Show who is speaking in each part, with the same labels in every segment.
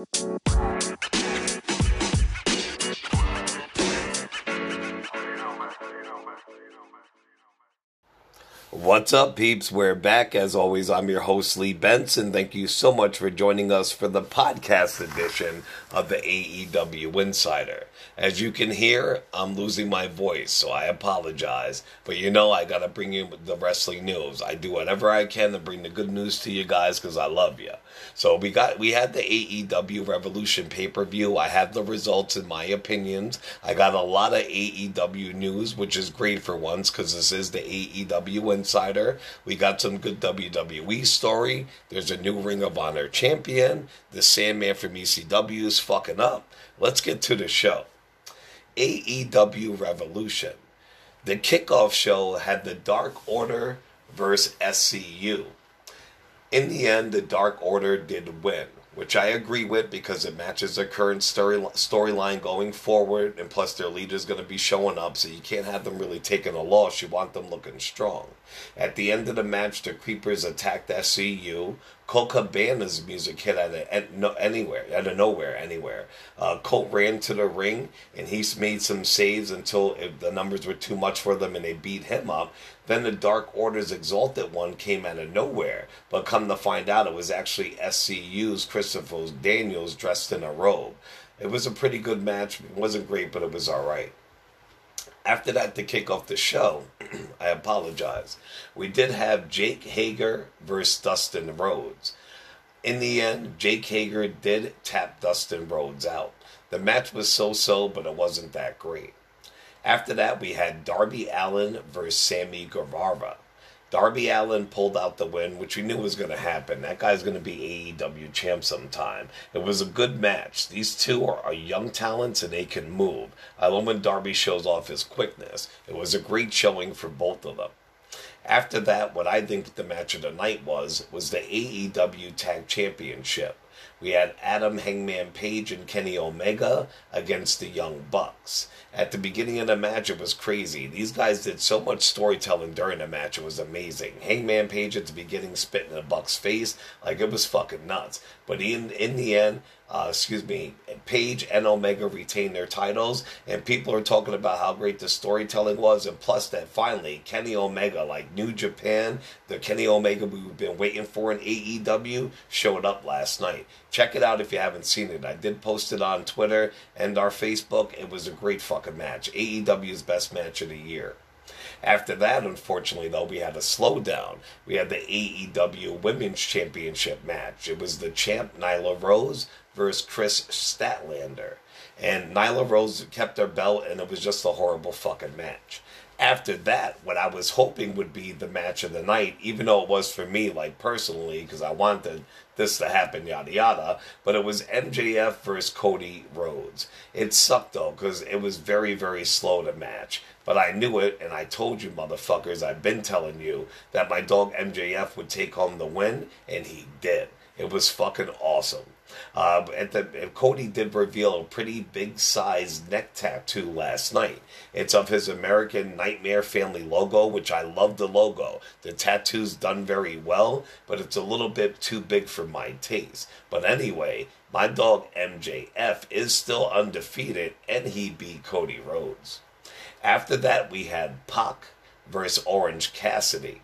Speaker 1: Música What's up, peeps? We're back. As always, I'm your host, Lee Benson. Thank you so much for joining us for the podcast edition of the AEW Insider. As you can hear, I'm losing my voice, so I apologize. But you know, I gotta bring you the wrestling news. I do whatever I can to bring the good news to you guys because I love you. So we got we had the AEW Revolution pay per view. I have the results in my opinions. I got a lot of AEW news, which is great for once because this is the AEW Insider. We got some good WWE story. There's a new Ring of Honor champion. The Sandman from ECW is fucking up. Let's get to the show. AEW Revolution. The kickoff show had the Dark Order versus SCU. In the end, the Dark Order did win which I agree with because it matches their current story storyline going forward, and plus their leader's going to be showing up, so you can't have them really taking a loss. You want them looking strong. At the end of the match, the Creepers attacked SCU. Colt Cabana's music hit out of no, anywhere, out of nowhere, anywhere. Uh, Colt ran to the ring and he made some saves until the numbers were too much for them and they beat him up. Then the Dark Order's Exalted One came out of nowhere, but come to find out, it was actually SCU's Christopher Daniels dressed in a robe. It was a pretty good match. It wasn't great, but it was all right. After that, to kick off the show, I apologize. We did have Jake Hager versus Dustin Rhodes. In the end, Jake Hager did tap Dustin Rhodes out. The match was so so, but it wasn't that great. After that, we had Darby Allin versus Sammy Guevara. Darby Allin pulled out the win, which we knew was going to happen. That guy's going to be AEW champ sometime. It was a good match. These two are, young talents and they can move. I love when Darby shows off his quickness. It was a great showing for both of them. After that, what I think the match of the night was was the AEW Tag Championship. We had Adam Hangman Page and Kenny Omega against the Young Bucks. At the beginning of the match, it was crazy. These guys did so much storytelling during the match, it was amazing. Hangman Page at the beginning spitting in the Bucks' face, like it was fucking nuts. But in, in the end, uh, excuse me, Page and Omega retained their titles, and people are talking about how great the storytelling was, and plus that finally Kenny Omega, like New Japan, the Kenny Omega we've been waiting for in AEW, showed up last night. Check it out if you haven't seen it. I did post it on Twitter and our Facebook. It was a great fucking match. AEW's best match of the year. After that, unfortunately, though, we had a slowdown. We had the AEW Women's Championship match. It was the champ Nyla Rose versus Kris Statlander. And Nyla Rose kept her belt, and it was just a horrible fucking match. After that, what I was hoping would be the match of the night, even though it was for me, like personally, because I wanted this to happen, yada yada, but it was MJF versus Cody Rhodes. It sucked though, because it was very, very slow to match. But I knew it, and I told you, motherfuckers, I've been telling you that my dog MJF would take home the win, and he did. It was fucking awesome. Uh, the, and Cody did reveal a pretty big size neck tattoo last night. It's of his American Nightmare Family logo, which I love the logo. The tattoo's done very well, but it's a little bit too big for my taste. But anyway, my dog MJF is still undefeated, and he beat Cody Rhodes. After that, we had Pac versus Orange Cassidy.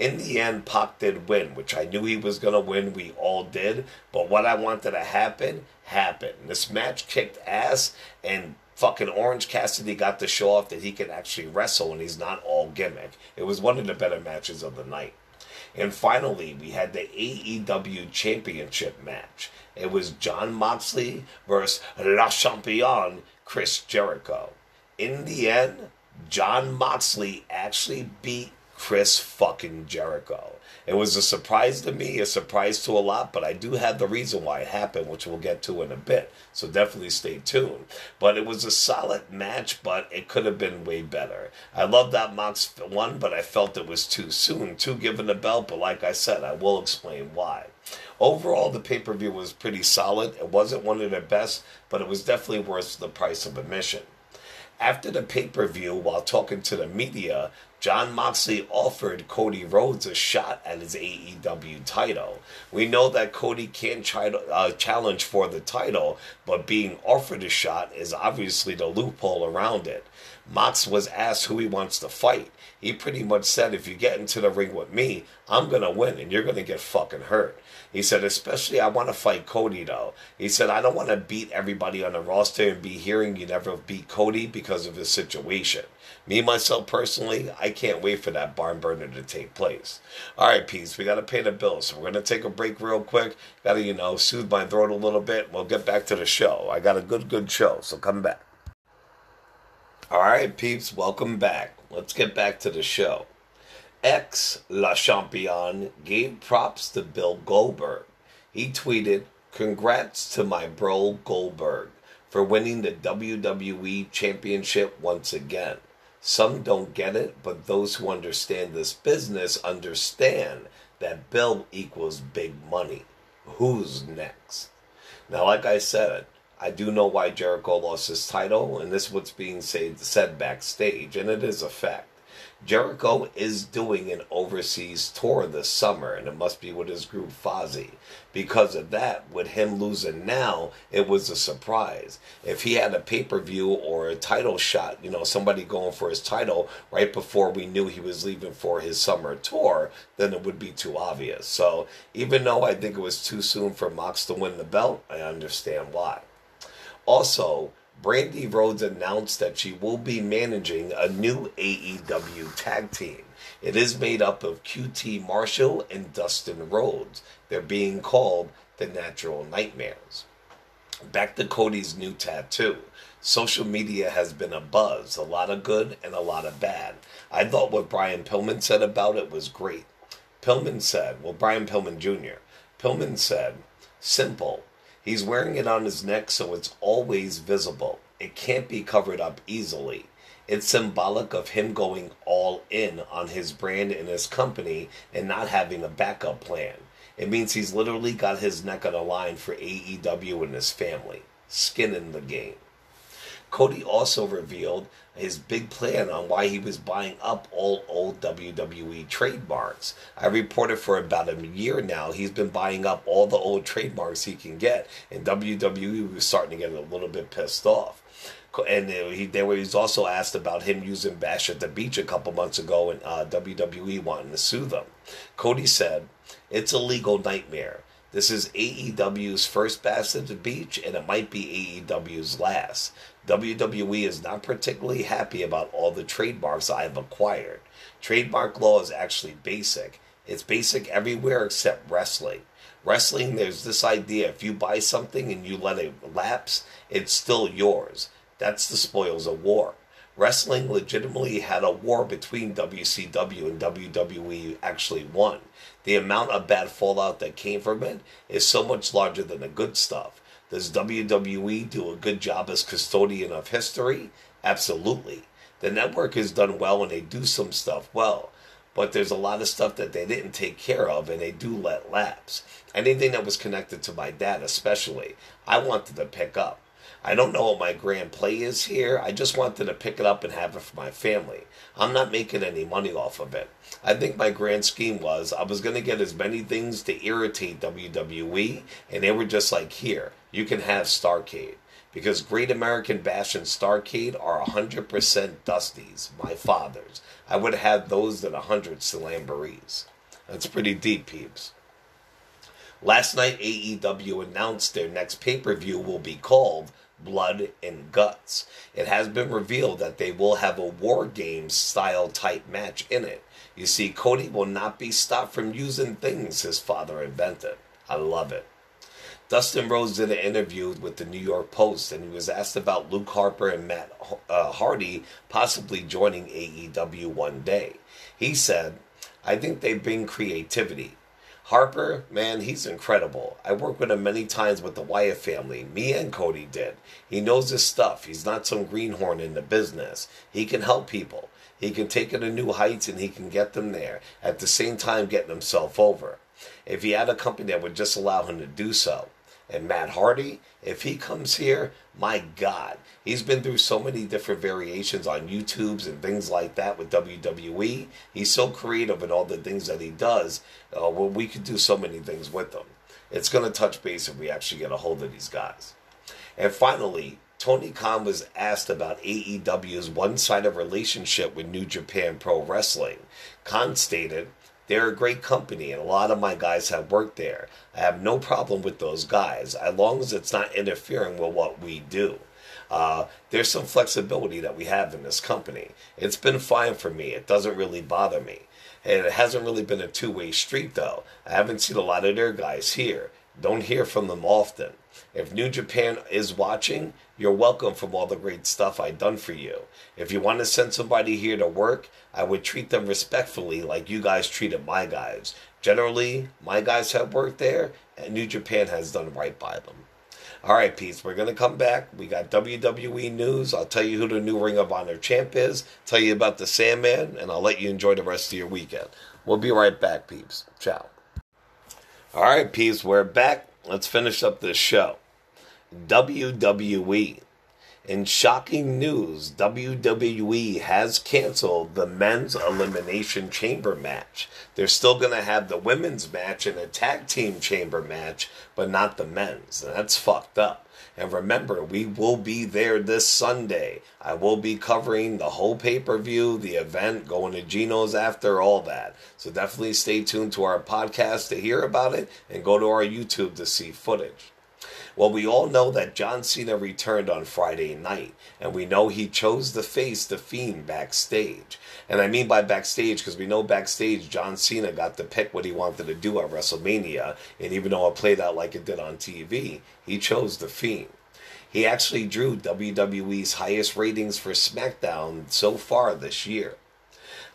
Speaker 1: In the end, Pac did win, which I knew he was going to win. We all did. But what I wanted to happen, happened. This match kicked ass, and fucking Orange Cassidy got to show off that he can actually wrestle and he's not all gimmick. It was one of the better matches of the night. And finally, we had the AEW Championship match. It was Jon Moxley versus Le Champion, Chris Jericho. In the end, Jon Moxley actually beat Chris fucking Jericho. It was a surprise to me, a surprise to a lot, but I do have the reason why it happened, which we'll get to in a bit. So definitely stay tuned. But it was a solid match, but it could have been way better. I love that Mox one, but I felt it was too soon, too given the belt. But like I said, I will explain why. Overall, the pay per view was pretty solid. It wasn't one of their best, but it was definitely worth the price of admission. After the pay per view, while talking to the media, Jon Moxley offered Cody Rhodes a shot at his AEW title. We know that Cody can't try to, uh, challenge for the title, but being offered a shot is obviously the loophole around it. Mox was asked who he wants to fight. He pretty much said, if you get into the ring with me, I'm going to win and you're going to get fucking hurt. He said, especially I want to fight Cody though. He said, I don't want to beat everybody on the roster and be hearing you never beat Cody because of his situation. Me, myself personally, I can't wait for that barn burner to take place. All right, peace. We got to pay the bills. So we're going to take a break real quick. Got to, you know, soothe my throat a little bit. We'll get back to the show. I got a good, good show. So come back. All right, peeps, welcome back. Let's get back to the show. Ex Le Champion gave props to Bill Goldberg. He tweeted, Congrats to my bro Goldberg for winning the WWE Championship once again. Some don't get it, but those who understand this business understand that Bill equals big money. Who's next? Now, like I said, I do know why Jericho lost his title, and this is what's being said, said backstage, and it is a fact. Jericho is doing an overseas tour this summer, and it must be with his group Fozzy. Because of that, with him losing now, it was a surprise. If he had a pay per view or a title shot, you know, somebody going for his title right before we knew he was leaving for his summer tour, then it would be too obvious. So even though I think it was too soon for Mox to win the belt, I understand why. Also, Brandi Rhodes announced that she will be managing a new AEW tag team. It is made up of QT Marshall and Dustin Rhodes. They're being called the Natural Nightmares. Back to Cody's new tattoo. Social media has been a buzz, a lot of good and a lot of bad. I thought what Brian Pillman said about it was great. Pillman said, well, Brian Pillman Jr., Pillman said, simple, He's wearing it on his neck so it's always visible. It can't be covered up easily. It's symbolic of him going all in on his brand and his company and not having a backup plan. It means he's literally got his neck on the line for AEW and his family. Skin in the game. Cody also revealed his big plan on why he was buying up all old WWE trademarks. I reported for about a year now he's been buying up all the old trademarks he can get, and WWE was starting to get a little bit pissed off. And he, they were, he was also asked about him using Bash at the Beach a couple months ago, and uh, WWE wanting to sue them. Cody said, "It's a legal nightmare." This is AEW's first Bash at the Beach, and it might be AEW's last. WWE is not particularly happy about all the trademarks I have acquired. Trademark law is actually basic. It's basic everywhere except wrestling. Wrestling, there's this idea if you buy something and you let it lapse, it's still yours. That's the spoils of war. Wrestling legitimately had a war between WCW and WWE actually won. The amount of bad fallout that came from it is so much larger than the good stuff. Does WWE do a good job as custodian of history? Absolutely. The network has done well and they do some stuff well. But there's a lot of stuff that they didn't take care of and they do let lapse. Anything that was connected to my dad, especially, I wanted to pick up. I don't know what my grand play is here. I just wanted to pick it up and have it for my family. I'm not making any money off of it. I think my grand scheme was I was going to get as many things to irritate WWE, and they were just like, here, you can have Starcade. Because Great American Bash and Starcade are 100% Dusties, my father's. I would have those than 100 Slamborees. That's pretty deep, peeps. Last night, AEW announced their next pay per view will be called blood, and guts. It has been revealed that they will have a war games style type match in it. You see, Cody will not be stopped from using things his father invented. I love it. Dustin Rhodes did an interview with the New York Post, and he was asked about Luke Harper and Matt uh, Hardy possibly joining AEW one day. He said, I think they bring creativity. Harper, man, he's incredible. I worked with him many times with the Wyatt family. Me and Cody did. He knows his stuff. He's not some greenhorn in the business. He can help people. He can take it to new heights and he can get them there, at the same time getting himself over. If he had a company that would just allow him to do so. And Matt Hardy, if he comes here, my God, he's been through so many different variations on YouTubes and things like that with WWE. He's so creative in all the things that he does. Uh, well, we could do so many things with him. It's going to touch base if we actually get a hold of these guys. And finally, Tony Khan was asked about AEW's one sided relationship with New Japan Pro Wrestling. Khan stated, they're a great company, and a lot of my guys have worked there. I have no problem with those guys, as long as it's not interfering with what we do. Uh, there's some flexibility that we have in this company. It's been fine for me. It doesn't really bother me. And it hasn't really been a two way street, though. I haven't seen a lot of their guys here. Don't hear from them often. If New Japan is watching, you're welcome from all the great stuff I've done for you. If you want to send somebody here to work, I would treat them respectfully like you guys treated my guys. Generally, my guys have worked there, and New Japan has done right by them. All right, Pete, we're going to come back. We got WWE news. I'll tell you who the new Ring of Honor champ is, tell you about the Sandman, and I'll let you enjoy the rest of your weekend. We'll be right back, peeps. Ciao. All right, peeps, we're back. Let's finish up this show. WWE. In shocking news, WWE has canceled the men's Elimination Chamber match. They're still going to have the women's match and a tag team chamber match, but not the men's. And that's fucked up. And remember, we will be there this Sunday. I will be covering the whole pay per view, the event, going to Geno's after, all that. So definitely stay tuned to our podcast to hear about it and go to our YouTube to see footage. Well, we all know that John Cena returned on Friday night, and we know he chose to face the Fiend backstage. And I mean by backstage because we know backstage John Cena got to pick what he wanted to do at WrestleMania, and even though it played out like it did on TV, he chose the Fiend. He actually drew WWE's highest ratings for SmackDown so far this year.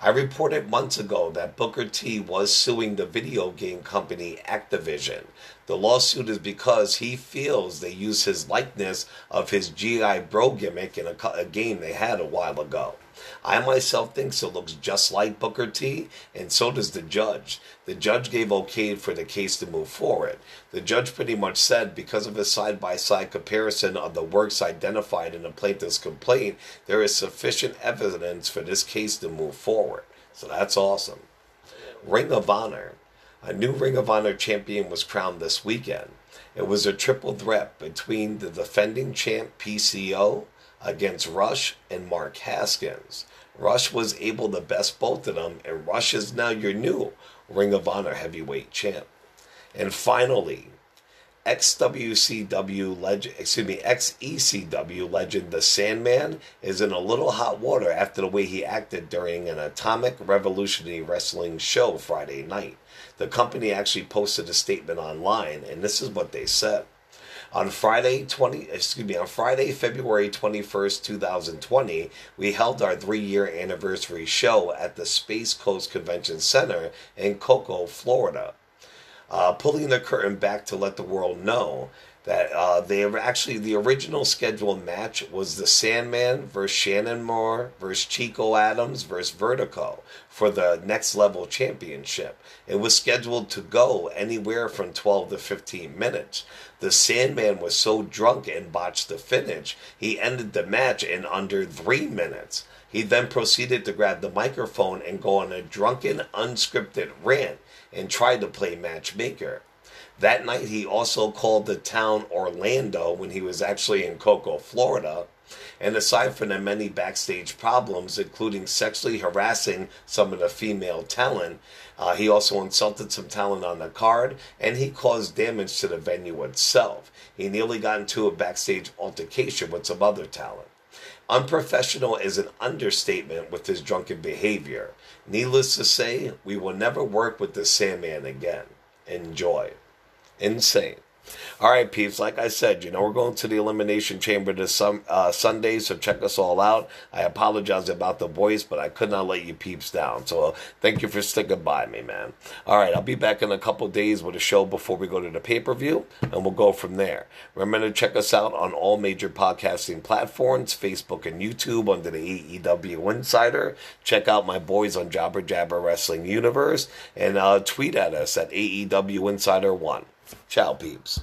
Speaker 1: I reported months ago that Booker T was suing the video game company Activision. The lawsuit is because he feels they use his likeness of his G.I. Bro gimmick in a, a game they had a while ago. I myself think so looks just like Booker T, and so does the judge. The judge gave okay for the case to move forward. The judge pretty much said because of a side by side comparison of the works identified in the plaintiff's complaint, there is sufficient evidence for this case to move forward. So that's awesome. Ring of Honor. A new Ring of Honor champion was crowned this weekend. It was a triple threat between the defending champ PCO, against Rush and Mark Haskins. Rush was able to best both of them, and Rush is now your new Ring of Honor heavyweight champ. And finally, XWCW legend, excuse me, XECW legend The Sandman is in a little hot water after the way he acted during an Atomic Revolutionary Wrestling show Friday night. The company actually posted a statement online, and this is what they said. On Friday 20 excuse me, on Friday, February 21st, 2020, we held our 3-year anniversary show at the Space Coast Convention Center in Cocoa, Florida. Uh, pulling the curtain back to let the world know that uh, they actually the original scheduled match was the Sandman versus Shannon Moore versus Chico Adams versus Vertigo for the next level championship. It was scheduled to go anywhere from 12 to 15 minutes. The Sandman was so drunk and botched the finish, he ended the match in under three minutes. He then proceeded to grab the microphone and go on a drunken, unscripted rant and tried to play matchmaker. That night, he also called the town Orlando when he was actually in Cocoa, Florida. And aside from the many backstage problems, including sexually harassing some of the female talent, uh, he also insulted some talent on the card and he caused damage to the venue itself. He nearly got into a backstage altercation with some other talent. Unprofessional is an understatement with his drunken behavior. Needless to say, we will never work with the Sandman again. Enjoy. Insane. All right, peeps. Like I said, you know we're going to the elimination chamber this some uh, Sunday, so check us all out. I apologize about the voice, but I could not let you peeps down. So uh, thank you for sticking by me, man. All right, I'll be back in a couple days with a show before we go to the pay per view, and we'll go from there. Remember to check us out on all major podcasting platforms, Facebook and YouTube under the AEW Insider. Check out my boys on Jabber Jabber Wrestling Universe, and uh, tweet at us at AEW Insider One. Ciao, peeps.